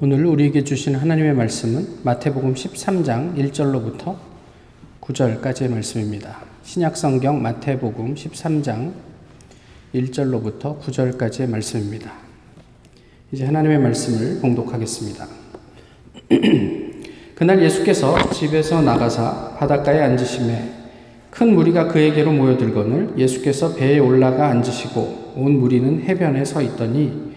오늘 우리에게 주신 하나님의 말씀은 마태복음 13장 1절로부터 9절까지의 말씀입니다. 신약성경 마태복음 13장 1절로부터 9절까지의 말씀입니다. 이제 하나님의 말씀을 봉독하겠습니다. 그날 예수께서 집에서 나가사 바닷가에 앉으심에 큰 무리가 그에게로 모여들거늘 예수께서 배에 올라가 앉으시고 온 무리는 해변에 서 있더니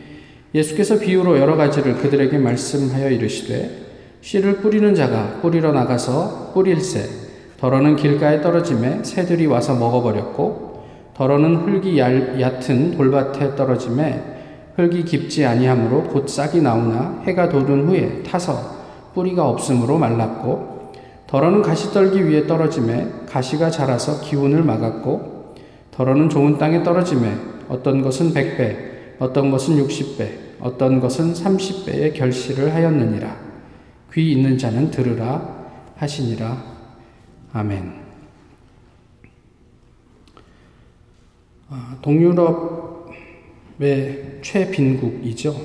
예수께서 비유로 여러 가지를 그들에게 말씀하여 이르시되 씨를 뿌리는 자가 뿌리러 나가서 뿌릴새 더러는 길가에 떨어짐에 새들이 와서 먹어버렸고 더러는 흙이 얕은 돌밭에 떨어짐에 흙이 깊지 아니하므로 곧 싹이 나오나 해가 돋은 후에 타서 뿌리가 없으므로 말랐고 더러는 가시 떨기 위에 떨어짐에 가시가 자라서 기운을 막았고 더러는 좋은 땅에 떨어짐에 어떤 것은 백배 어떤 것은 60배, 어떤 것은 30배의 결실을 하였느니라. 귀 있는 자는 들으라 하시니라. 아멘. 아, 동유럽의 최빈국이죠.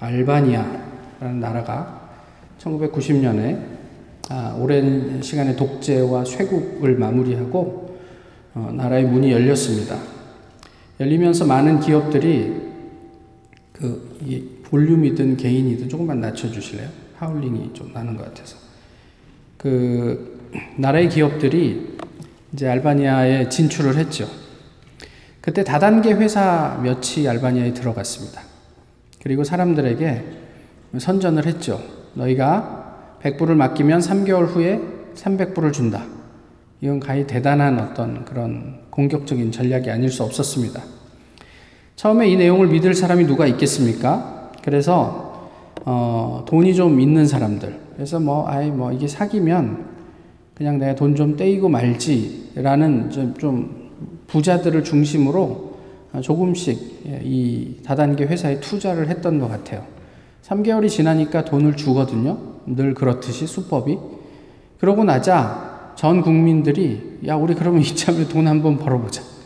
알바니아라는 나라가 1990년에 아, 오랜 시간의 독재와 쇄국을 마무리하고 어, 나라의 문이 열렸습니다. 열리면서 많은 기업들이 그 볼륨이든 개인이든 조금만 낮춰주실래요? 하울링이 좀 나는 것 같아서. 그 나라의 기업들이 이제 알바니아에 진출을 했죠. 그때 다단계 회사 몇이 알바니아에 들어갔습니다. 그리고 사람들에게 선전을 했죠. 너희가 100불을 맡기면 3개월 후에 300불을 준다. 이건 가히 대단한 어떤 그런 공격적인 전략이 아닐 수 없었습니다. 처음에 이 내용을 믿을 사람이 누가 있겠습니까? 그래서 어, 돈이 좀 있는 사람들. 그래서 뭐 아이 뭐 이게 사기면 그냥 내가 돈 좀 떼이고 말지라는 좀, 좀 부자들을 중심으로 조금씩 이 다단계 회사에 투자를 했던 것 같아요. 3개월이 지나니까 돈을 주거든요. 늘 그렇듯이 수법이. 그러고 나자 전 국민들이 야 우리 그러면 이참에 돈 한번 벌어보자.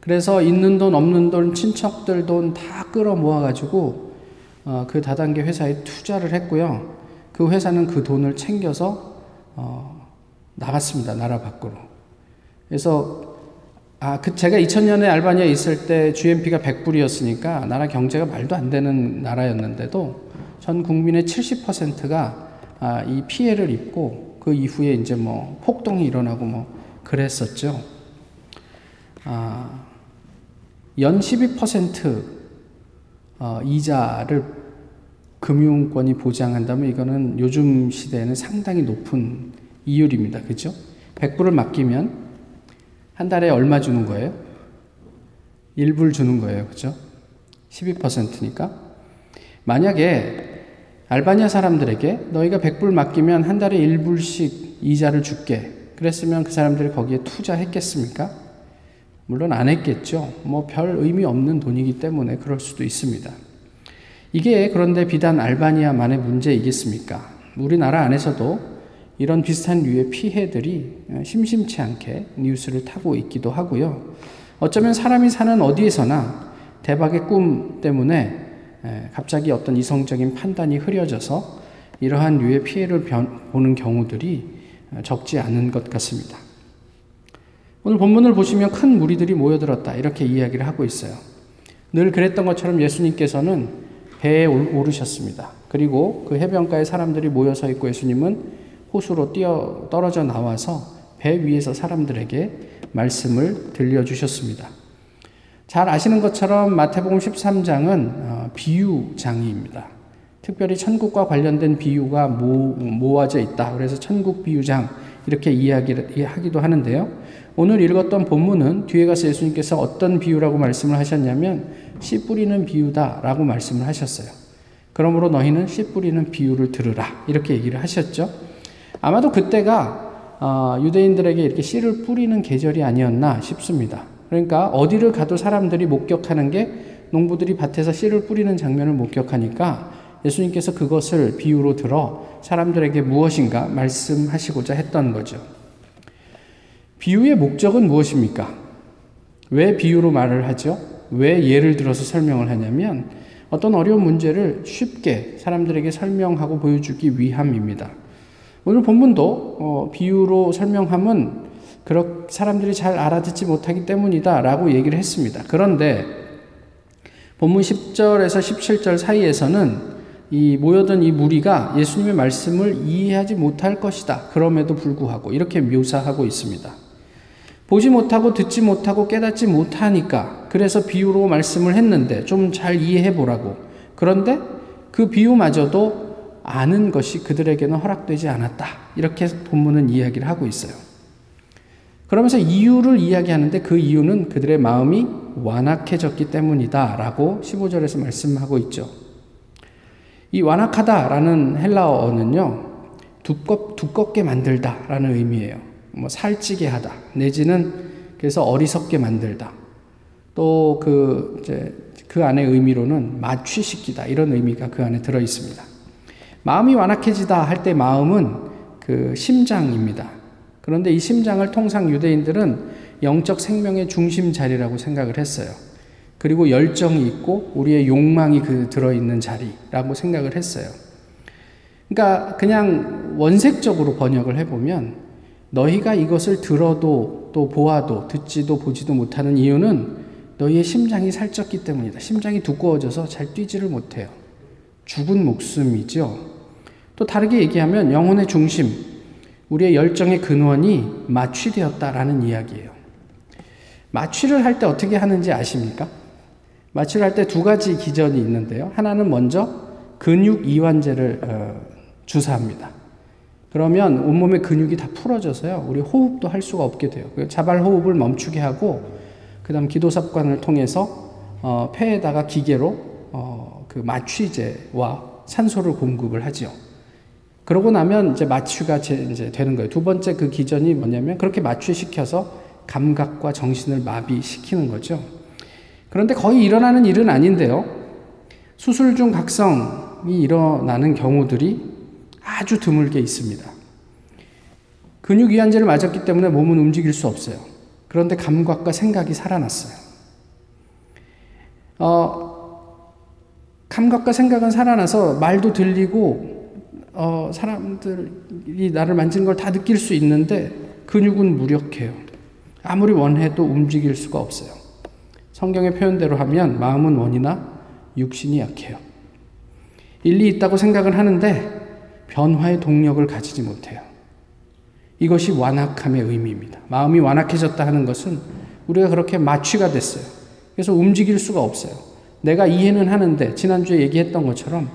그래서 있는 돈 없는 돈 친척들 돈 다 끌어 모아가지고 어, 그 다단계 회사에 투자를 했고요. 그 회사는 그 돈을 챙겨서 어, 나갔습니다. 나라 밖으로. 그래서 아, 그 제가 2000년에 알바니아에 있을 때 GNP가 100불이었으니까 나라 경제가 말도 안 되는 나라였는데도 전 국민의 70%가 아, 이 피해를 입고 그 이후에 이제 뭐 폭동이 일어나고 뭐 그랬었죠. 아, 연 12% 어, 이자를 금융권이 보장한다면 이거는 요즘 시대에는 상당히 높은 이율입니다. 그죠? 100불을 맡기면 한 달에 얼마 주는 거예요? 1불 주는 거예요. 그죠? 12%니까. 만약에 알바니아 사람들에게 너희가 100불 맡기면 한 달에 1불씩 이자를 줄게. 그랬으면 그 사람들이 거기에 투자했겠습니까? 물론 안 했겠죠. 뭐 별 의미 없는 돈이기 때문에 그럴 수도 있습니다. 이게 그런데 비단 알바니아만의 문제이겠습니까? 우리나라 안에서도 이런 비슷한 류의 피해들이 심심치 않게 뉴스를 타고 있기도 하고요. 어쩌면 사람이 사는 어디에서나 대박의 꿈 때문에 갑자기 어떤 이성적인 판단이 흐려져서 이러한 류의 피해를 보는 경우들이 적지 않은 것 같습니다. 오늘 본문을 보시면 큰 무리들이 모여들었다. 이렇게 이야기를 하고 있어요. 늘 그랬던 것처럼 예수님께서는 배에 오르셨습니다. 그리고 그 해변가에 사람들이 모여서 있고 예수님은 호수로 뛰어 떨어져 나와서 배 위에서 사람들에게 말씀을 들려주셨습니다. 잘 아시는 것처럼 마태복음 13장은 어, 비유장입니다. 특별히 천국과 관련된 비유가 모아져 있다. 그래서 천국 비유장 이렇게 이야기를 하기도 하는데요. 오늘 읽었던 본문은 뒤에 가서 예수님께서 어떤 비유라고 말씀을 하셨냐면 씨 뿌리는 비유다라고 말씀을 하셨어요. 그러므로 너희는 씨 뿌리는 비유를 들으라 이렇게 얘기를 하셨죠. 아마도 그때가 어, 유대인들에게 이렇게 씨를 뿌리는 계절이 아니었나 싶습니다. 그러니까 어디를 가도 사람들이 목격하는 게 농부들이 밭에서 씨를 뿌리는 장면을 목격하니까 예수님께서 그것을 비유로 들어 사람들에게 무엇인가 말씀하시고자 했던 거죠. 비유의 목적은 무엇입니까? 왜 비유로 말을 하죠? 왜 예를 들어서 설명을 하냐면 어떤 어려운 문제를 쉽게 사람들에게 설명하고 보여주기 위함입니다. 오늘 본문도 어, 비유로 설명함은 사람들이 잘 알아듣지 못하기 때문이다 라고 얘기를 했습니다. 그런데 본문 10절에서 17절 사이에서는 이 모여든 이 무리가 예수님의 말씀을 이해하지 못할 것이다. 그럼에도 불구하고 이렇게 묘사하고 있습니다. 보지 못하고 듣지 못하고 깨닫지 못하니까 그래서 비유로 말씀을 했는데 좀 잘 이해해 보라고. 그런데 그 비유마저도 아는 것이 그들에게는 허락되지 않았다. 이렇게 본문은 이야기를 하고 있어요. 그러면서 이유를 이야기하는데 그 이유는 그들의 마음이 완악해졌기 때문이다. 라고 15절에서 말씀하고 있죠. 이 완악하다라는 헬라어는요, 두껍, 두껍게 만들다라는 의미예요. 뭐 살찌게 하다. 내지는 그래서 어리석게 만들다. 또 그, 그 안의 의미로는 마취시키다. 이런 의미가 그 안에 들어 있습니다. 마음이 완악해지다 할 때 마음은 그 심장입니다. 그런데 이 심장을 통상 유대인들은 영적 생명의 중심 자리라고 생각을 했어요. 그리고 열정이 있고 우리의 욕망이 그 들어있는 자리라고 생각을 했어요. 그러니까 그냥 원색적으로 번역을 해보면 너희가 이것을 들어도 또 보아도 듣지도 보지도 못하는 이유는 너희의 심장이 살쪘기 때문이다. 심장이 두꺼워져서 잘 뛰지를 못해요. 죽은 목숨이죠. 또 다르게 얘기하면 영혼의 중심, 우리의 열정의 근원이 마취되었다라는 이야기예요. 마취를 할 때 어떻게 하는지 아십니까? 마취를 할 때 두 가지 기전이 있는데요. 하나는 먼저 근육 이완제를 어, 주사합니다. 그러면 온몸의 근육이 다 풀어져서요. 우리 호흡도 할 수가 없게 돼요. 그 자발 호흡을 멈추게 하고 그다음 기도삽관을 통해서 어, 폐에다가 기계로 어, 그 마취제와 산소를 공급을 하지요. 그러고 나면 이제 마취가 이제 되는 거예요. 두 번째 그 기전이 뭐냐면 그렇게 마취시켜서 감각과 정신을 마비시키는 거죠. 그런데 거의 일어나는 일은 아닌데요. 수술 중 각성이 일어나는 경우들이 아주 드물게 있습니다. 근육 이완제를 맞았기 때문에 몸은 움직일 수 없어요. 그런데 감각과 생각이 살아났어요. 어, 감각과 생각은 살아나서 말도 들리고 어, 사람들이 나를 만지는 걸 다 느낄 수 있는데 근육은 무력해요. 아무리 원해도 움직일 수가 없어요. 성경의 표현대로 하면 마음은 원이나 육신이 약해요. 일리 있다고 생각을 하는데 변화의 동력을 가지지 못해요. 이것이 완악함의 의미입니다. 마음이 완악해졌다 하는 것은 우리가 그렇게 마취가 됐어요. 그래서 움직일 수가 없어요. 내가 이해는 하는데 지난주에 얘기했던 것처럼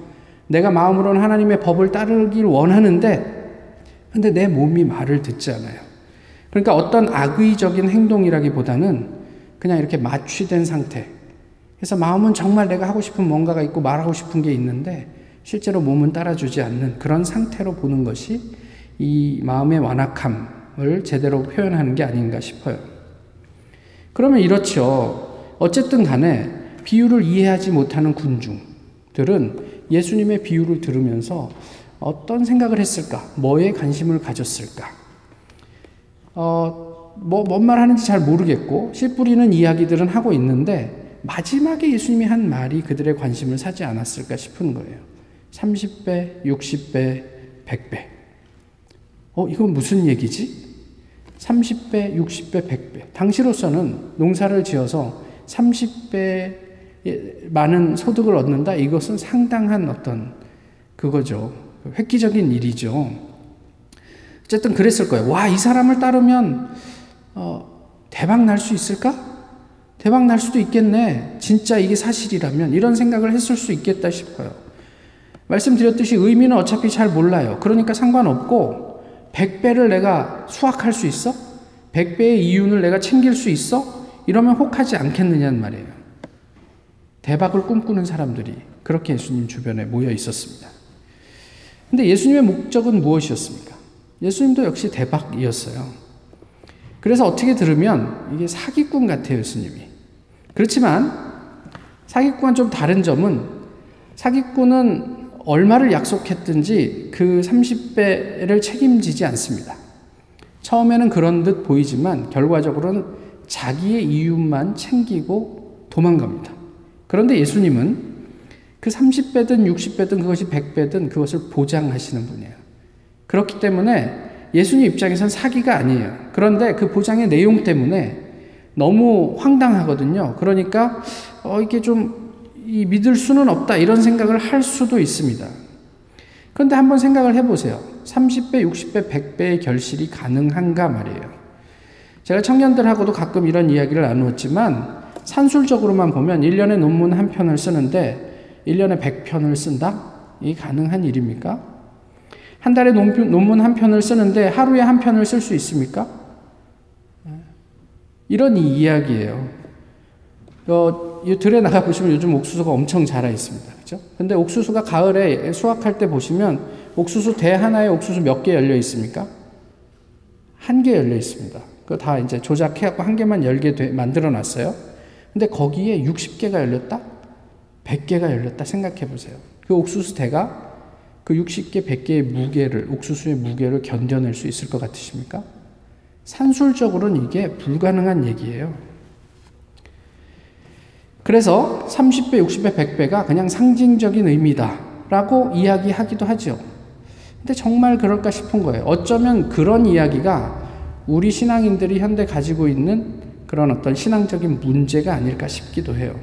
내가 마음으로는 하나님의 법을 따르길 원하는데 근데 내 몸이 말을 듣지 않아요. 그러니까 어떤 악의적인 행동이라기보다는 그냥 이렇게 마취된 상태. 그래서 마음은 정말 내가 하고 싶은 뭔가가 있고 말하고 싶은 게 있는데 실제로 몸은 따라주지 않는 그런 상태로 보는 것이 이 마음의 완악함을 제대로 표현하는 게 아닌가 싶어요. 그러면 이렇죠. 어쨌든 간에 비유를 이해하지 못하는 군중들은 예수님의 비유를 들으면서 어떤 생각을 했을까? 뭐에 관심을 가졌을까? 어, 뭐, 뭔 말 하는지 잘 모르겠고, 씨 뿌리는 이야기들은 하고 있는데, 마지막에 예수님이 한 말이 그들의 관심을 사지 않았을까 싶은 거예요. 30배, 60배, 100배. 어, 이건 무슨 얘기지? 30배, 60배, 100배. 당시로서는 농사를 지어서 30배 많은 소득을 얻는다? 이것은 상당한 어떤 그거죠. 획기적인 일이죠. 어쨌든 그랬을 거예요. 와, 이 사람을 따르면, 어, 대박 날 수 있을까? 대박 날 수도 있겠네. 진짜 이게 사실이라면. 이런 생각을 했을 수 있겠다 싶어요. 말씀드렸듯이 의미는 어차피 잘 몰라요. 그러니까 상관없고, 100배를 내가 수확할 수 있어? 100배의 이윤을 내가 챙길 수 있어? 이러면 혹하지 않겠느냐는 말이에요. 대박을 꿈꾸는 사람들이 그렇게 예수님 주변에 모여 있었습니다. 근데 예수님의 목적은 무엇이었습니까? 예수님도 역시 대박이었어요. 그래서 어떻게 들으면 이게 사기꾼 같아요, 예수님이. 그렇지만 사기꾼은 좀 다른 점은 사기꾼은 얼마를 약속했든지 그 30배를 책임지지 않습니다. 처음에는 그런 듯 보이지만 결과적으로는 자기의 이윤만 챙기고 도망갑니다. 그런데 예수님은 그 30배든 60배든 그것이 100배든 그것을 보장하시는 분이에요. 그렇기 때문에 예수님 입장에선 사기가 아니에요. 그런데 그 보장의 내용 때문에 너무 황당하거든요. 그러니까 어, 이게 좀 믿을 수는 없다 이런 생각을 할 수도 있습니다. 그런데 한번 생각을 해보세요. 30배, 60배, 100배의 결실이 가능한가 말이에요. 제가 청년들하고도 가끔 이런 이야기를 나누었지만 산술적으로만 보면 1년에 논문 한 편을 쓰는데 1년에 100편을 쓴다? 이 가능한 일입니까? 한 달에 논문 한 편을 쓰는데 하루에 한 편을 쓸 수 있습니까? 이런 이야기예요. 어, 들에 나가 보시면 요즘 옥수수가 엄청 자라 있습니다. 그죠? 근데 옥수수가 가을에 수확할 때 보시면 옥수수 대 하나에 옥수수 몇 개 열려 있습니까? 한 개 열려 있습니다. 그거 다 이제 조작해갖고 한 개만 열게 돼, 만들어 놨어요. 근데 거기에 60개가 열렸다? 100개가 열렸다 생각해 보세요. 그 옥수수 대가 그 60개, 100개의 무게를, 옥수수의 무게를 견뎌낼 수 있을 것 같으십니까? 산술적으로는 이게 불가능한 얘기예요. 그래서 30배, 60배, 100배가 그냥 상징적인 의미다. 라고 이야기하기도 하죠. 근데 정말 그럴까 싶은 거예요. 어쩌면 그런 이야기가 우리 신앙인들이 현대 가지고 있는 그런 어떤 신앙적인 문제가 아닐까 싶기도 해요.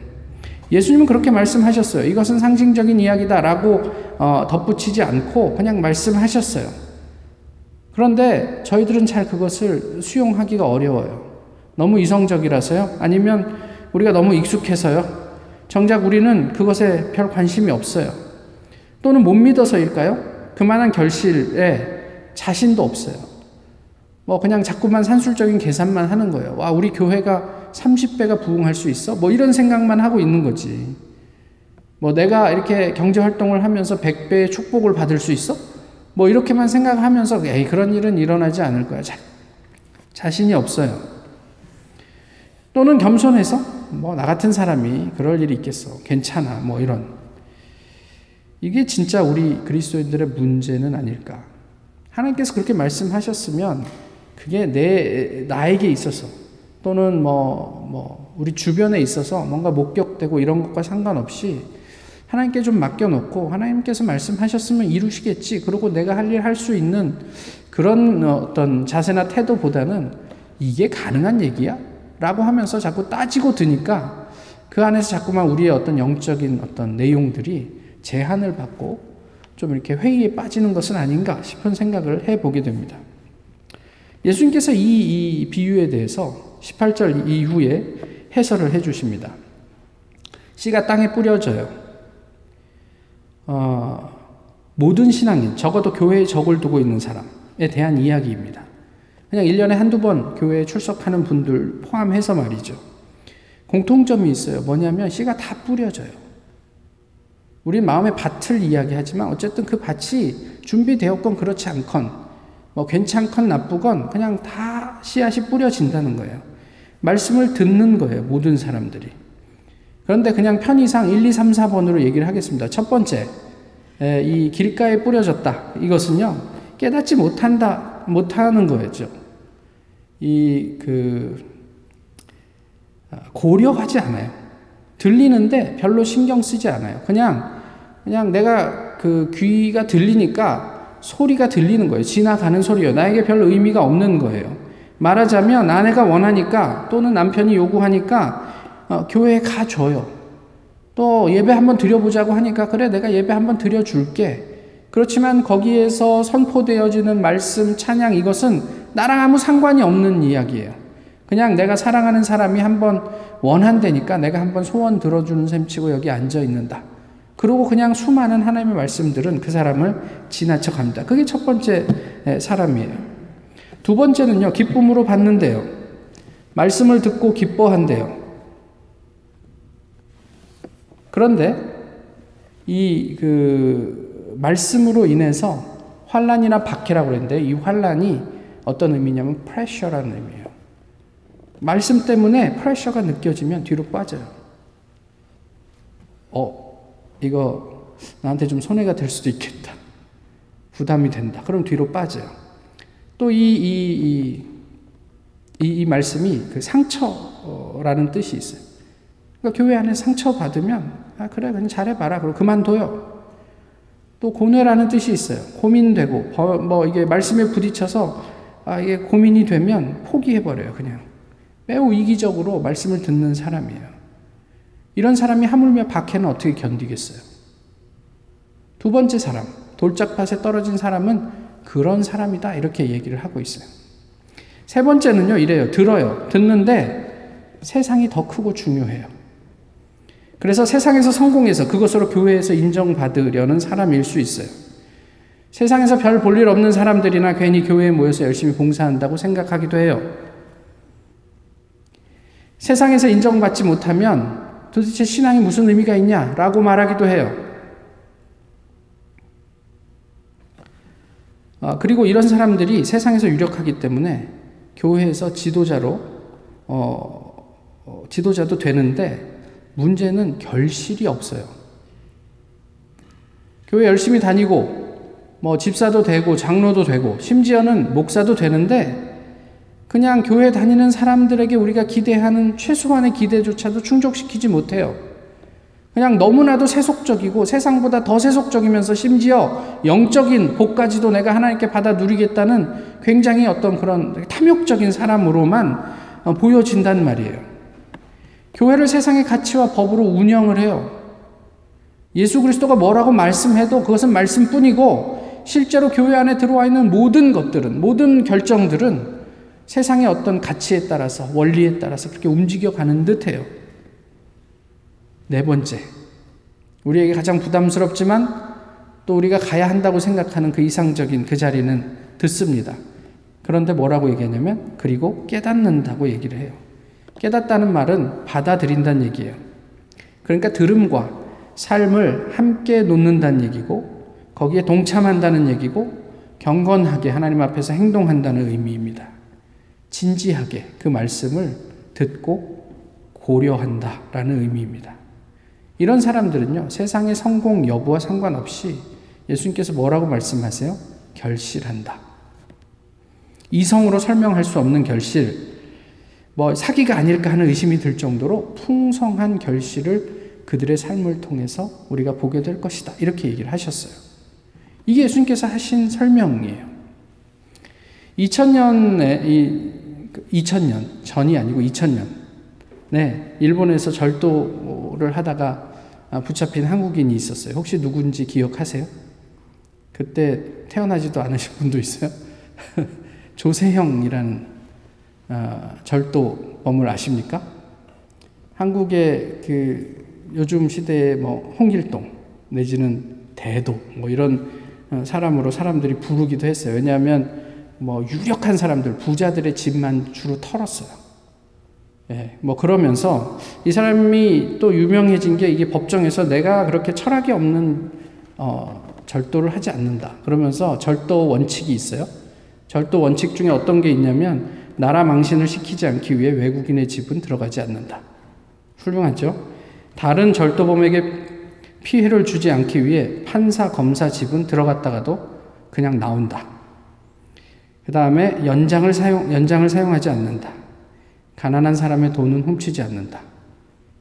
예수님은 그렇게 말씀하셨어요. 이것은 상징적인 이야기다라고 어, 덧붙이지 않고 그냥 말씀하셨어요. 그런데 저희들은 잘 그것을 수용하기가 어려워요. 너무 이성적이라서요? 아니면 우리가 너무 익숙해서요? 정작 우리는 그것에 별 관심이 없어요. 또는 못 믿어서일까요? 그만한 결실에 자신도 없어요. 뭐 그냥 자꾸만 산술적인 계산만 하는 거예요. 와, 우리 교회가 30배가 부흥할 수 있어? 뭐 이런 생각만 하고 있는 거지. 뭐 내가 이렇게 경제 활동을 하면서 100배의 축복을 받을 수 있어? 뭐 이렇게만 생각하면서 에이 그런 일은 일어나지 않을 거야. 자, 자신이 없어요. 또는 겸손해서 뭐 나 같은 사람이 그럴 일이 있겠어. 괜찮아. 뭐 이런. 이게 진짜 우리 그리스도인들의 문제는 아닐까? 하나님께서 그렇게 말씀하셨으면 그게 내 나에게 있어서 또는 뭐, 뭐 우리 주변에 있어서 뭔가 목격되고 이런 것과 상관없이 하나님께 좀 맡겨놓고 하나님께서 말씀하셨으면 이루시겠지. 그리고 내가 할 일 할 수 있는 그런 어떤 자세나 태도보다는 이게 가능한 얘기야? 라고 하면서 자꾸 따지고 드니까 그 안에서 자꾸만 우리의 어떤 영적인 어떤 내용들이 제한을 받고 좀 이렇게 회의에 빠지는 것은 아닌가 싶은 생각을 해보게 됩니다. 예수님께서 이, 이 비유에 대해서 18절 이후에 해설을 해 주십니다. 씨가 땅에 뿌려져요. 어, 모든 신앙인, 적어도 교회에 적을 두고 있는 사람에 대한 이야기입니다. 그냥 1년에 한두 번 교회에 출석하는 분들 포함해서 말이죠. 공통점이 있어요. 뭐냐면 씨가 다 뿌려져요. 우리 마음의 밭을 이야기하지만 어쨌든 그 밭이 준비되었건 그렇지 않건 뭐 괜찮건 나쁘건 그냥 다 씨앗이 뿌려진다는 거예요. 말씀을 듣는 거예요. 모든 사람들이. 그런데 그냥 편의상 1, 2, 3, 4번으로 얘기를 하겠습니다. 첫 번째, 이 길가에 뿌려졌다. 이것은요, 깨닫지 못한다, 못하는 거였죠. 이, 그, 아, 고려하지 않아요. 들리는데 별로 신경 쓰지 않아요. 그냥, 그냥 내가 그 귀가 들리니까 소리가 들리는 거예요. 지나가는 소리요. 나에게 별 의미가 없는 거예요. 말하자면 아내가 원하니까 또는 남편이 요구하니까 어, 교회에 가줘요. 또 예배 한번 드려보자고 하니까 그래 내가 예배 한번 드려줄게. 그렇지만 거기에서 선포되어지는 말씀, 찬양 이것은 나랑 아무 상관이 없는 이야기예요. 그냥 내가 사랑하는 사람이 한번 원한다니까 내가 한번 소원 들어주는 셈 치고 여기 앉아 있는다. 그리고 그냥 수많은 하나님의 말씀들은 그 사람을 지나쳐 갑니다. 그게 첫 번째 사람이에요. 두 번째는요, 기쁨으로 받는데요. 말씀을 듣고 기뻐한대요. 그런데 이 그 말씀으로 인해서 환란이나 박해라고 그랬는데 이 환란이 어떤 의미냐면 프레셔라는 의미예요. 말씀 때문에 프레셔가 느껴지면 뒤로 빠져요. 어, 이거 나한테 좀 손해가 될 수도 있겠다. 부담이 된다. 그럼 뒤로 빠져요. 또 이, 이, 이, 이, 이 말씀이 그 상처라는 뜻이 있어요. 그러니까 교회 안에 상처 받으면 아, 그래, 그냥 잘해봐라. 그리고 그만둬요. 또 고뇌라는 뜻이 있어요. 고민되고, 뭐 이게 말씀에 부딪혀서 아, 이게 고민이 되면 포기해버려요, 그냥. 매우 이기적으로 말씀을 듣는 사람이에요. 이런 사람이 하물며 박해는 어떻게 견디겠어요? 두 번째 사람, 돌짝밭에 떨어진 사람은 그런 사람이다. 이렇게 얘기를 하고 있어요. 세 번째는요, 이래요. 들어요. 듣는데 세상이 더 크고 중요해요. 그래서 세상에서 성공해서 그것으로 교회에서 인정받으려는 사람일 수 있어요. 세상에서 별 볼 일 없는 사람들이나 괜히 교회에 모여서 열심히 봉사한다고 생각하기도 해요. 세상에서 인정받지 못하면 도대체 신앙이 무슨 의미가 있냐라고 말하기도 해요. 아, 그리고 이런 사람들이 세상에서 유력하기 때문에 교회에서 지도자로 어, 어, 지도자도 되는데 문제는 결실이 없어요. 교회 열심히 다니고 뭐 집사도 되고 장로도 되고 심지어는 목사도 되는데 그냥 교회 다니는 사람들에게 우리가 기대하는 최소한의 기대조차도 충족시키지 못해요. 그냥 너무나도 세속적이고 세상보다 더 세속적이면서 심지어 영적인 복까지도 내가 하나님께 받아 누리겠다는 굉장히 어떤 그런 탐욕적인 사람으로만 어, 보여진단 말이에요. 교회를 세상의 가치와 법으로 운영을 해요. 예수 그리스도가 뭐라고 말씀해도 그것은 말씀뿐이고 실제로 교회 안에 들어와 있는 모든 것들은 모든 결정들은 세상의 어떤 가치에 따라서 원리에 따라서 그렇게 움직여 가는 듯해요. 네 번째, 우리에게 가장 부담스럽지만 또 우리가 가야 한다고 생각하는 그 이상적인 그 자리는 듣습니다. 그런데 뭐라고 얘기하냐면 그리고 깨닫는다고 얘기를 해요. 깨닫다는 말은 받아들인다는 얘기예요. 그러니까 들음과 삶을 함께 놓는다는 얘기고 거기에 동참한다는 얘기고 경건하게 하나님 앞에서 행동한다는 의미입니다. 진지하게 그 말씀을 듣고 고려한다라는 의미입니다. 이런 사람들은요, 세상의 성공 여부와 상관없이 예수님께서 뭐라고 말씀하세요? 결실한다. 이성으로 설명할 수 없는 결실, 뭐 사기가 아닐까 하는 의심이 들 정도로 풍성한 결실을 그들의 삶을 통해서 우리가 보게 될 것이다. 이렇게 얘기를 하셨어요. 이게 예수님께서 하신 설명이에요. 2000년에 이 2000년 전이 아니고 2000년. 네, 일본에서 절도를 하다가 붙잡힌 한국인이 있었어요. 혹시 누군지 기억하세요? 그때 태어나지도 않으신 분도 있어요. 조세형이라는 어, 절도범을 아십니까? 한국의 그 요즘 시대의 뭐 홍길동 내지는 대도 뭐 이런 어, 사람으로 사람들이 부르기도 했어요. 왜냐하면 뭐 유력한 사람들, 부자들의 집만 주로 털었어요. 예, 뭐 그러면서 이 사람이 또 유명해진 게 이게 법정에서 내가 그렇게 철학이 없는 어, 절도를 하지 않는다. 그러면서 절도 원칙이 있어요. 절도 원칙 중에 어떤 게 있냐면 나라 망신을 시키지 않기 위해 외국인의 집은 들어가지 않는다. 훌륭하죠? 다른 절도범에게 피해를 주지 않기 위해 판사, 검사 집은 들어갔다가도 그냥 나온다. 그 다음에 연장을 사용, 연장을 사용하지 않는다. 가난한 사람의 돈은 훔치지 않는다.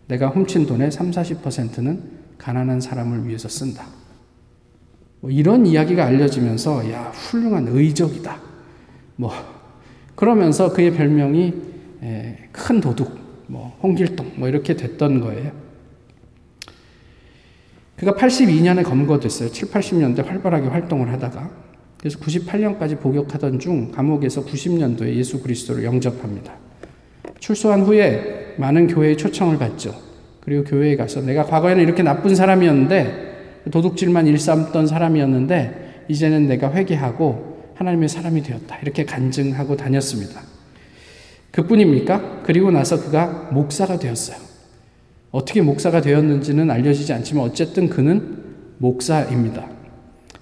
내가 훔친 돈의 3, 40%는 가난한 사람을 위해서 쓴다. 뭐 이런 이야기가 알려지면서, 야, 훌륭한 의적이다. 뭐, 그러면서 그의 별명이 큰 도둑, 뭐, 홍길동, 뭐, 이렇게 됐던 거예요. 그가 82년에 검거됐어요. 7, 80년대 활발하게 활동을 하다가. 그래서 98년까지 복역하던 중 감옥에서 90년도에 예수 그리스도를 영접합니다. 출소한 후에 많은 교회의 초청을 받죠. 그리고 교회에 가서 내가 과거에는 이렇게 나쁜 사람이었는데 도둑질만 일삼던 사람이었는데 이제는 내가 회개하고 하나님의 사람이 되었다. 이렇게 간증하고 다녔습니다. 그뿐입니까? 그리고 나서 그가 목사가 되었어요. 어떻게 목사가 되었는지는 알려지지 않지만 어쨌든 그는 목사입니다.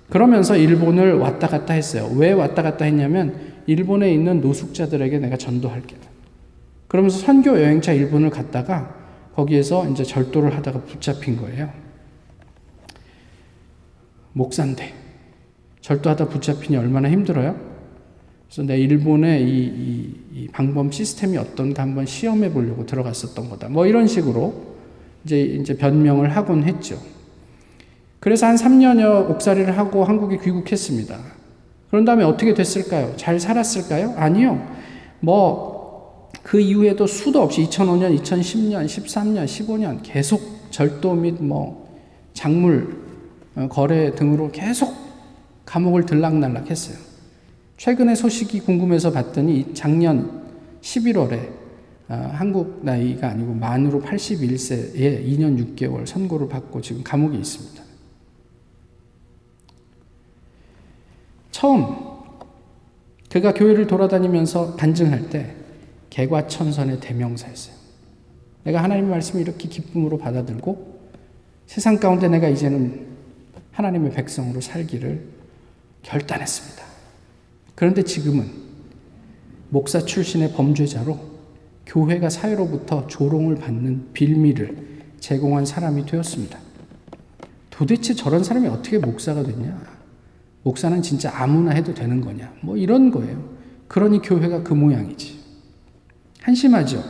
그러면서 일본을 왔다 갔다 했어요. 왜 왔다 갔다 했냐면 일본에 있는 노숙자들에게 내가 전도할게. 그러면서 선교 여행차 일본을 갔다가 거기에서 이제 절도를 하다가 붙잡힌 거예요. 목사인데 절도하다 붙잡히니 얼마나 힘들어요? 그래서 내 일본의 이, 이, 이 방범 시스템이 어떤가 한번 시험해 보려고 들어갔었던 거다. 뭐 이런 식으로 이제 이제 변명을 하곤 했죠. 그래서 한 3년여 옥살이를 하고 한국에 귀국했습니다. 그런 다음에 어떻게 됐을까요? 잘 살았을까요? 아니요. 뭐 그 이후에도 수도 없이 2005년, 2010년, 13년, 15년 계속 절도 및 뭐 작물 어, 거래 등으로 계속 감옥을 들락날락 했어요. 최근에 소식이 궁금해서 봤더니 작년 11월에 어, 한국 나이가 아니고 만으로 81세에 2년 6개월 선고를 받고 지금 감옥에 있습니다. 처음 그가 교회를 돌아다니면서 간증할 때 개과천선의 대명사였어요. 내가 하나님의 말씀을 이렇게 기쁨으로 받아들고 세상 가운데 내가 이제는 하나님의 백성으로 살기를 결단했습니다. 그런데 지금은 목사 출신의 범죄자로 교회가 사회로부터 조롱을 받는 빌미를 제공한 사람이 되었습니다. 도대체 저런 사람이 어떻게 목사가 됐냐? 목사는 진짜 아무나 해도 되는 거냐? 뭐 이런 거예요. 그러니 교회가 그 모양이지. 한심하죠.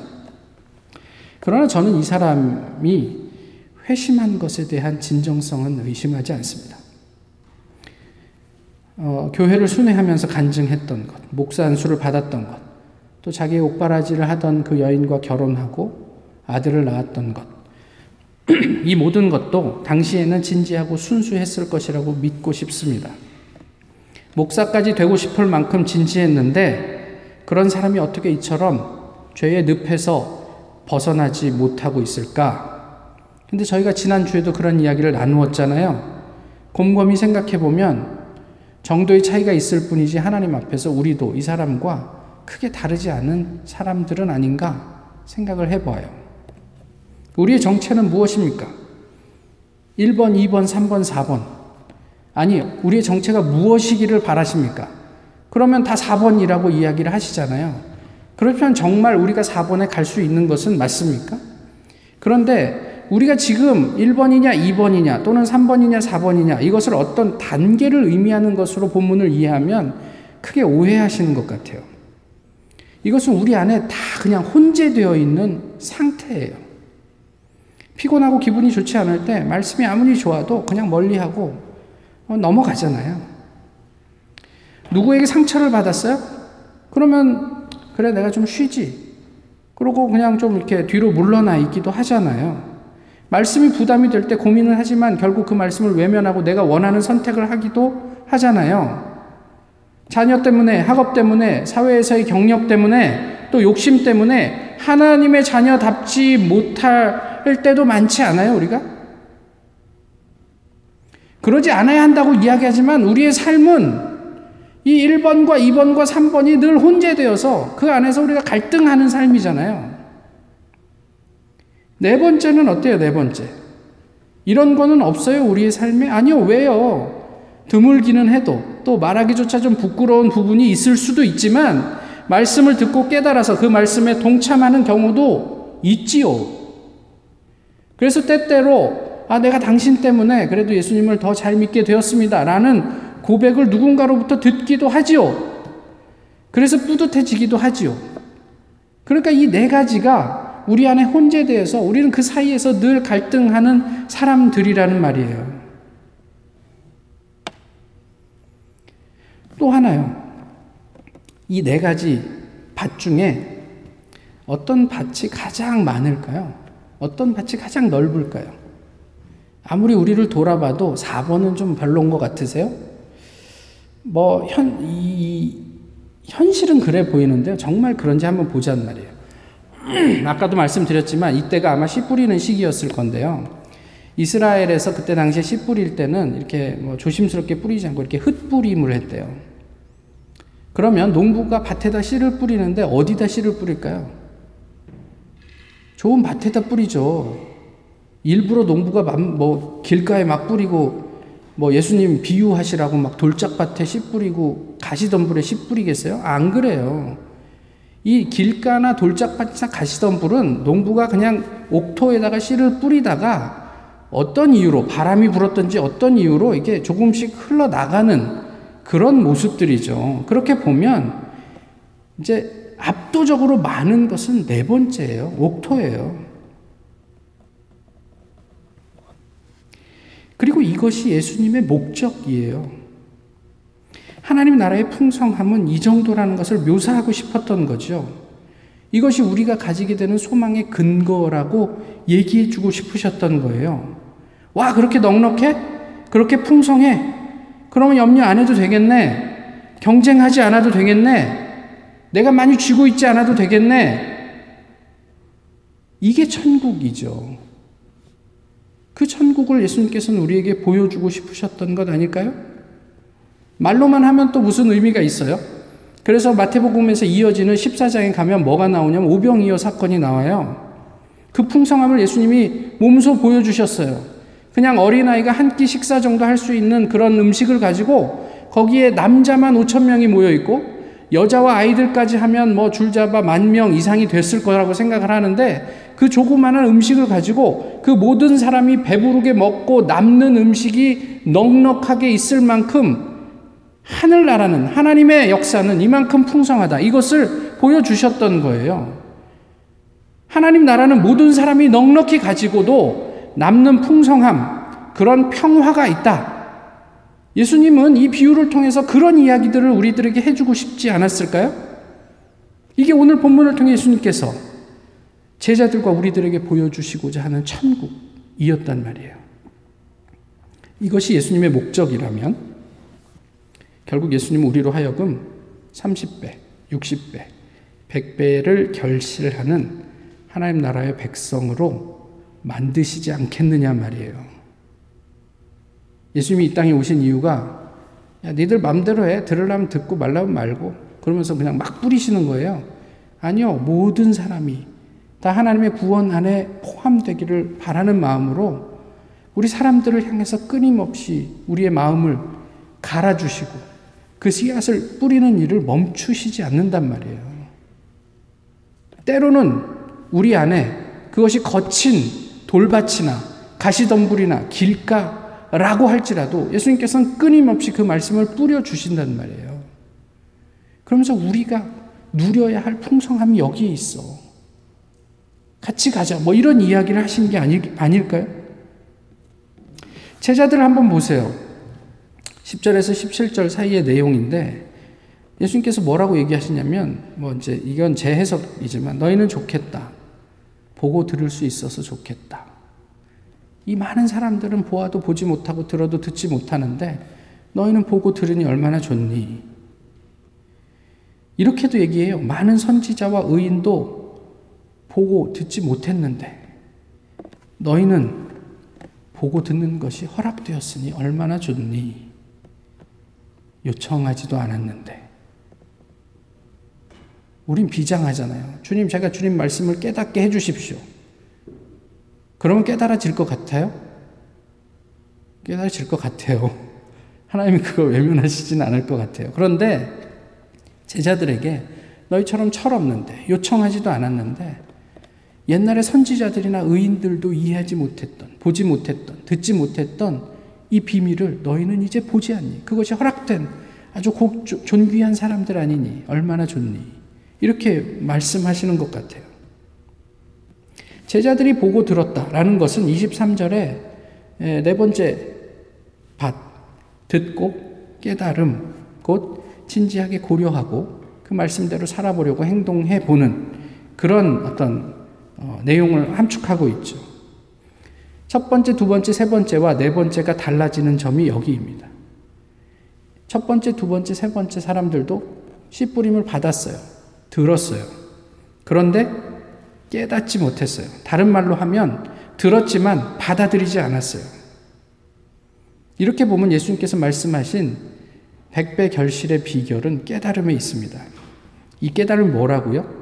그러나 저는 이 사람이 회심한 것에 대한 진정성은 의심하지 않습니다. 어, 교회를 순회하면서 간증했던 것, 목사 안수를 받았던 것, 또 자기의 옥바라지를 하던 그 여인과 결혼하고 아들을 낳았던 것, 이 모든 것도 당시에는 진지하고 순수했을 것이라고 믿고 싶습니다. 목사까지 되고 싶을 만큼 진지했는데 그런 사람이 어떻게 이처럼 죄의 늪에서 벗어나지 못하고 있을까? 근데 저희가 지난주에도 그런 이야기를 나누었잖아요. 곰곰이 생각해 보면 정도의 차이가 있을 뿐이지 하나님 앞에서 우리도 이 사람과 크게 다르지 않은 사람들은 아닌가 생각을 해봐요. 우리의 정체는 무엇입니까? 1번, 2번, 3번, 4번. 아니, 우리의 정체가 무엇이기를 바라십니까? 그러면 다 4번이라고 이야기를 하시잖아요. 그렇면 정말 우리가 4번에 갈 수 있는 것은 맞습니까? 그런데 우리가 지금 1번이냐, 2번이냐, 또는 3번이냐, 4번이냐, 이것을 어떤 단계를 의미하는 것으로 본문을 이해하면 크게 오해하시는 것 같아요. 이것은 우리 안에 다 그냥 혼재되어 있는 상태예요. 피곤하고 기분이 좋지 않을 때 말씀이 아무리 좋아도 그냥 멀리하고 어, 넘어가잖아요. 누구에게 상처를 받았어요? 그러면 그래 내가 좀 쉬지. 그러고 그냥 좀 이렇게 뒤로 물러나 있기도 하잖아요. 말씀이 부담이 될 때 고민을 하지만 결국 그 말씀을 외면하고 내가 원하는 선택을 하기도 하잖아요. 자녀 때문에, 학업 때문에, 사회에서의 경력 때문에, 또 욕심 때문에 하나님의 자녀답지 못할 때도 많지 않아요, 우리가? 그러지 않아야 한다고 이야기하지만 우리의 삶은 이 1번과 2번과 3번이 늘 혼재되어서 그 안에서 우리가 갈등하는 삶이잖아요. 네 번째는 어때요, 네 번째? 이런 거는 없어요, 우리의 삶에? 아니요, 왜요? 드물기는 해도 또 말하기조차 좀 부끄러운 부분이 있을 수도 있지만 말씀을 듣고 깨달아서 그 말씀에 동참하는 경우도 있지요. 그래서 때때로 아, 내가 당신 때문에 그래도 예수님을 더 잘 믿게 되었습니다. 라는 고백을 누군가로부터 듣기도 하지요. 그래서 뿌듯해지기도 하지요. 그러니까 이 네 가지가 우리 안에 혼재되어서 우리는 그 사이에서 늘 갈등하는 사람들이라는 말이에요. 또 하나요. 이 네 가지 밭 중에 어떤 밭이 가장 많을까요? 어떤 밭이 가장 넓을까요? 아무리 우리를 돌아봐도 4번은 좀 별론 것 같으세요? 뭐, 현, 이, 현실은 그래 보이는데요. 정말 그런지 한번 보자는 말이에요. 아까도 말씀드렸지만 이때가 아마 씨 뿌리는 시기였을 건데요. 이스라엘에서 그때 당시에 씨 뿌릴 때는 이렇게 뭐 조심스럽게 뿌리지 않고 이렇게 흙뿌림을 했대요. 그러면 농부가 밭에다 씨를 뿌리는데 어디다 씨를 뿌릴까요? 좋은 밭에다 뿌리죠. 일부러 농부가 뭐 길가에 막 뿌리고 뭐 예수님 비유하시라고 막 돌짝밭에 씨 뿌리고 가시덤불에 씨 뿌리겠어요? 안 그래요. 이 길가나 돌짝밭이나 가시덤불은 농부가 그냥 옥토에다가 씨를 뿌리다가 어떤 이유로 바람이 불었던지 어떤 이유로 이게 조금씩 흘러나가는 그런 모습들이죠. 그렇게 보면 이제 압도적으로 많은 것은 네 번째예요. 옥토예요. 그리고 이것이 예수님의 목적이에요. 하나님 나라의 풍성함은 이 정도라는 것을 묘사하고 싶었던 거죠. 이것이 우리가 가지게 되는 소망의 근거라고 얘기해 주고 싶으셨던 거예요. 와, 그렇게 넉넉해? 그렇게 풍성해? 그러면 염려 안 해도 되겠네. 경쟁하지 않아도 되겠네. 내가 많이 쥐고 있지 않아도 되겠네. 이게 천국이죠. 그 천국을 예수님께서는 우리에게 보여주고 싶으셨던 것 아닐까요? 말로만 하면 또 무슨 의미가 있어요? 그래서 마태복음에서 이어지는 14장에 가면 뭐가 나오냐면 오병이어 사건이 나와요. 그 풍성함을 예수님이 몸소 보여주셨어요. 그냥 어린아이가 한 끼 식사 정도 할 수 있는 그런 음식을 가지고 거기에 남자만 5천 명이 모여 있고 여자와 아이들까지 하면 뭐 줄잡아 만 명 이상이 됐을 거라고 생각을 하는데 그 조그마한 음식을 가지고 그 모든 사람이 배부르게 먹고 남는 음식이 넉넉하게 있을 만큼 하늘나라는 하나님의 역사는 이만큼 풍성하다. 이것을 보여주셨던 거예요. 하나님 나라는 모든 사람이 넉넉히 가지고도 남는 풍성함, 그런 평화가 있다. 예수님은 이 비유를 통해서 그런 이야기들을 우리들에게 해주고 싶지 않았을까요? 이게 오늘 본문을 통해 예수님께서 제자들과 우리들에게 보여주시고자 하는 천국이었단 말이에요. 이것이 예수님의 목적이라면 결국 예수님은 우리로 하여금 30배, 60배, 100배를 결실하는 하나님 나라의 백성으로 만드시지 않겠느냐 말이에요. 예수님이 이 땅에 오신 이유가 야, 니들 맘대로 해. 들으려면 듣고 말라면 말고. 그러면서 그냥 막 뿌리시는 거예요. 아니요. 모든 사람이 다 하나님의 구원 안에 포함되기를 바라는 마음으로 우리 사람들을 향해서 끊임없이 우리의 마음을 갈아주시고 그 씨앗을 뿌리는 일을 멈추시지 않는단 말이에요. 때로는 우리 안에 그것이 거친 돌밭이나 가시덤불이나 길가 라고 할지라도 예수님께서는 끊임없이 그 말씀을 뿌려주신단 말이에요. 그러면서 우리가 누려야 할 풍성함이 여기에 있어. 같이 가자. 뭐 이런 이야기를 하신 게 아닐, 아닐까요? 제자들 한번 보세요. 10절에서 17절 사이의 내용인데 예수님께서 뭐라고 얘기하시냐면 뭐 이제 이건 제 해석이지만 너희는 좋겠다. 보고 들을 수 있어서 좋겠다. 이 많은 사람들은 보아도 보지 못하고 들어도 듣지 못하는데 너희는 보고 들으니 얼마나 좋니? 이렇게도 얘기해요. 많은 선지자와 의인도 보고 듣지 못했는데 너희는 보고 듣는 것이 허락되었으니 얼마나 좋니? 요청하지도 않았는데. 우린 비장하잖아요. 주님, 제가 주님 말씀을 깨닫게 해주십시오. 그러면 깨달아질 것 같아요? 깨달아질 것 같아요. 하나님이 그걸 외면하시진 않을 것 같아요. 그런데 제자들에게 너희처럼 철없는데 요청하지도 않았는데 옛날에 선지자들이나 의인들도 이해하지 못했던 보지 못했던 듣지 못했던 이 비밀을 너희는 이제 보지 않니? 그것이 허락된 아주 고, 존귀한 사람들 아니니 얼마나 좋니? 이렇게 말씀하시는 것 같아요. 제자들이 보고 들었다라는 것은 23절에 네 번째 밭, 듣고 깨달음, 곧 진지하게 고려하고 그 말씀대로 살아보려고 행동해 보는 그런 어떤 어, 내용을 함축하고 있죠. 첫 번째, 두 번째, 세 번째와 네 번째가 달라지는 점이 여기입니다. 첫 번째, 두 번째, 세 번째 사람들도 씨 뿌림을 받았어요. 들었어요. 그런데 깨닫지 못했어요. 다른 말로 하면 들었지만 받아들이지 않았어요. 이렇게 보면 예수님께서 말씀하신 백배 결실의 비결은 깨달음에 있습니다. 이 깨달음이 뭐라고요?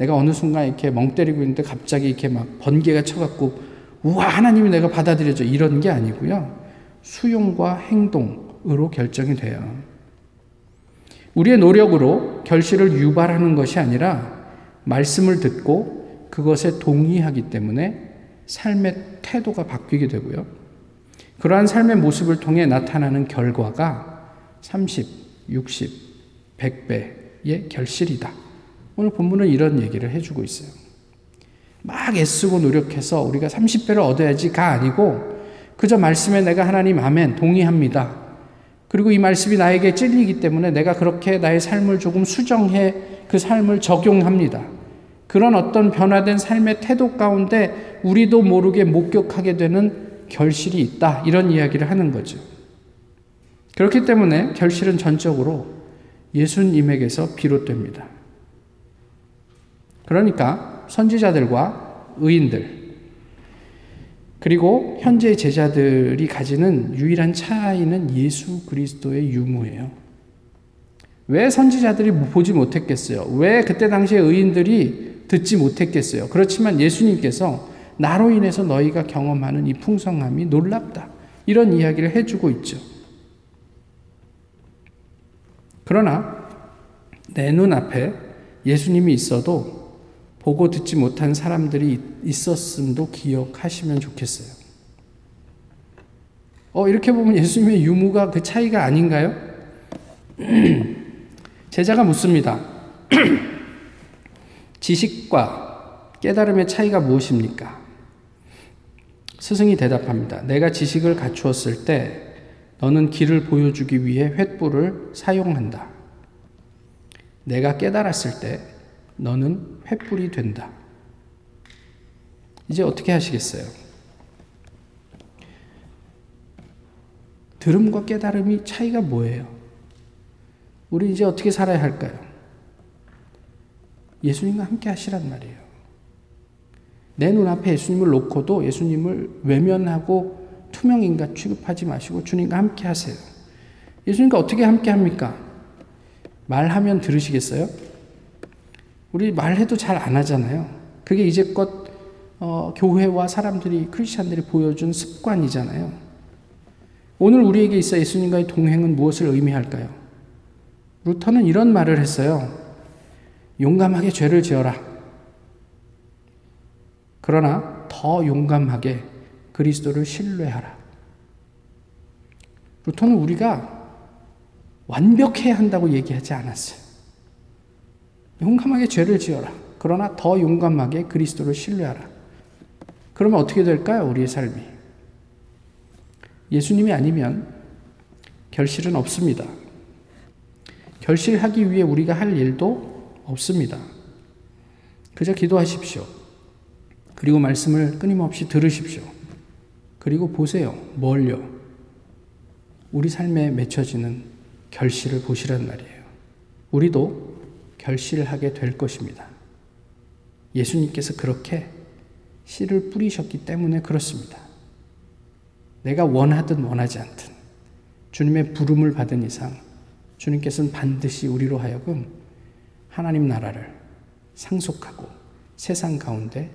내가 어느 순간 이렇게 멍 때리고 있는데 갑자기 이렇게 막 번개가 쳐갖고 우와 하나님이 내가 받아들여져 이런 게 아니고요. 수용과 행동으로 결정이 돼요. 우리의 노력으로 결실을 유발하는 것이 아니라 말씀을 듣고 그것에 동의하기 때문에 삶의 태도가 바뀌게 되고요. 그러한 삶의 모습을 통해 나타나는 결과가 30, 60, 100배의 결실이다. 오늘 본문은 이런 얘기를 해주고 있어요. 막 애쓰고 노력해서 우리가 30배를 얻어야지가 아니고 그저 말씀에 내가 하나님 아멘 동의합니다. 그리고 이 말씀이 나에게 찔리기 때문에 내가 그렇게 나의 삶을 조금 수정해 그 삶을 적용합니다. 그런 어떤 변화된 삶의 태도 가운데 우리도 모르게 목격하게 되는 결실이 있다. 이런 이야기를 하는 거죠. 그렇기 때문에 결실은 전적으로 예수님에게서 비롯됩니다. 그러니까 선지자들과 의인들, 그리고 현재 제자들이 가지는 유일한 차이는 예수 그리스도의 유무예요. 왜 선지자들이 보지 못했겠어요? 왜 그때 당시에 의인들이 듣지 못했겠어요? 그렇지만 예수님께서 나로 인해서 너희가 경험하는 이 풍성함이 놀랍다. 이런 이야기를 해주고 있죠. 그러나 내 눈앞에 예수님이 있어도 보고 듣지 못한 사람들이 있었음도 기억하시면 좋겠어요. 어, 이렇게 보면 예수님의 유무가 그 차이가 아닌가요? 제자가 묻습니다. 지식과 깨달음의 차이가 무엇입니까? 스승이 대답합니다. 내가 지식을 갖추었을 때 너는 길을 보여주기 위해 횃불을 사용한다. 내가 깨달았을 때 너는 횃불이 된다. 이제 어떻게 하시겠어요? 들음과 깨달음이 차이가 뭐예요? 우리 이제 어떻게 살아야 할까요? 예수님과 함께 하시란 말이에요. 내 눈앞에 예수님을 놓고도 예수님을 외면하고 투명인간 취급하지 마시고 주님과 함께 하세요. 예수님과 어떻게 함께 합니까? 말하면 들으시겠어요? 우리 말해도 잘 안 하잖아요. 그게 이제껏 어, 교회와 사람들이 크리스천들이 보여준 습관이잖아요. 오늘 우리에게 있어 예수님과의 동행은 무엇을 의미할까요? 루터는 이런 말을 했어요. 용감하게 죄를 지어라. 그러나 더 용감하게 그리스도를 신뢰하라. 루터는 우리가 완벽해야 한다고 얘기하지 않았어요. 용감하게 죄를 지어라. 그러나 더 용감하게 그리스도를 신뢰하라. 그러면 어떻게 될까요? 우리의 삶이. 예수님이 아니면 결실은 없습니다. 결실하기 위해 우리가 할 일도 없습니다. 그저 기도하십시오. 그리고 말씀을 끊임없이 들으십시오. 그리고 보세요. 뭘요? 우리 삶에 맺혀지는 결실을 보시란 말이에요. 우리도 결실하게 될 것입니다. 예수님께서 그렇게 씨를 뿌리셨기 때문에 그렇습니다. 내가 원하든 원하지 않든 주님의 부름을 받은 이상 주님께서는 반드시 우리로 하여금 하나님 나라를 상속하고 세상 가운데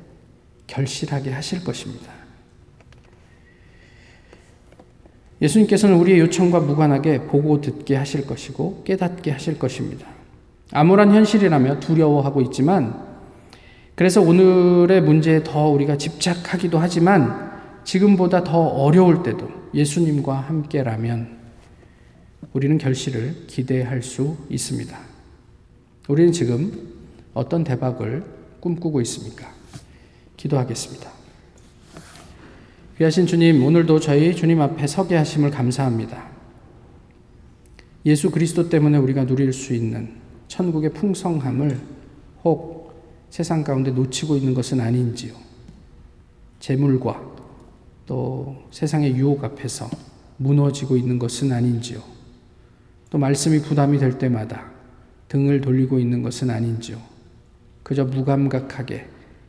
결실하게 하실 것입니다. 예수님께서는 우리의 요청과 무관하게 보고 듣게 하실 것이고 깨닫게 하실 것입니다. 암울한 현실이라며 두려워하고 있지만 그래서 오늘의 문제에 더 우리가 집착하기도 하지만 지금보다 더 어려울 때도 예수님과 함께라면 우리는 결실을 기대할 수 있습니다. 우리는 지금 어떤 대박을 꿈꾸고 있습니까? 기도하겠습니다. 귀하신 주님, 오늘도 저희 주님 앞에 서게 하심을 감사합니다. 예수 그리스도 때문에 우리가 누릴 수 있는 천국의 풍성함을 혹 세상 가운데 놓치고 있는 것은 아닌지요. 재물과 또 세상의 유혹 앞에서 무너지고 있는 것은 아닌지요. 또 말씀이 부담이 될 때마다 등을 돌리고 있는 것은 아닌지요. 그저 무감각하게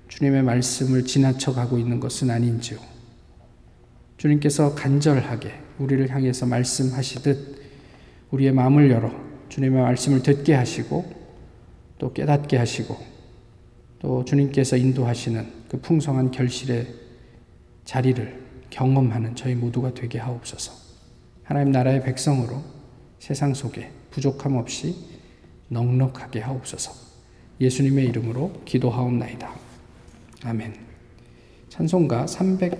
주님의 말씀을 지나쳐 가고 있는 것은 아닌지요. 주님께서 간절하게 우리를 향해서 말씀하시듯 우리의 마음을 열어 주님의 말씀을 듣게 하시고 또 깨닫게 하시고 또 주님께서 인도하시는 그 풍성한 결실의 자리를 경험하는 저희 모두가 되게 하옵소서. 하나님 나라의 백성으로 세상 속에 부족함 없이 넉넉하게 하옵소서. 예수님의 이름으로 기도하옵나이다. 아멘. 찬송가 300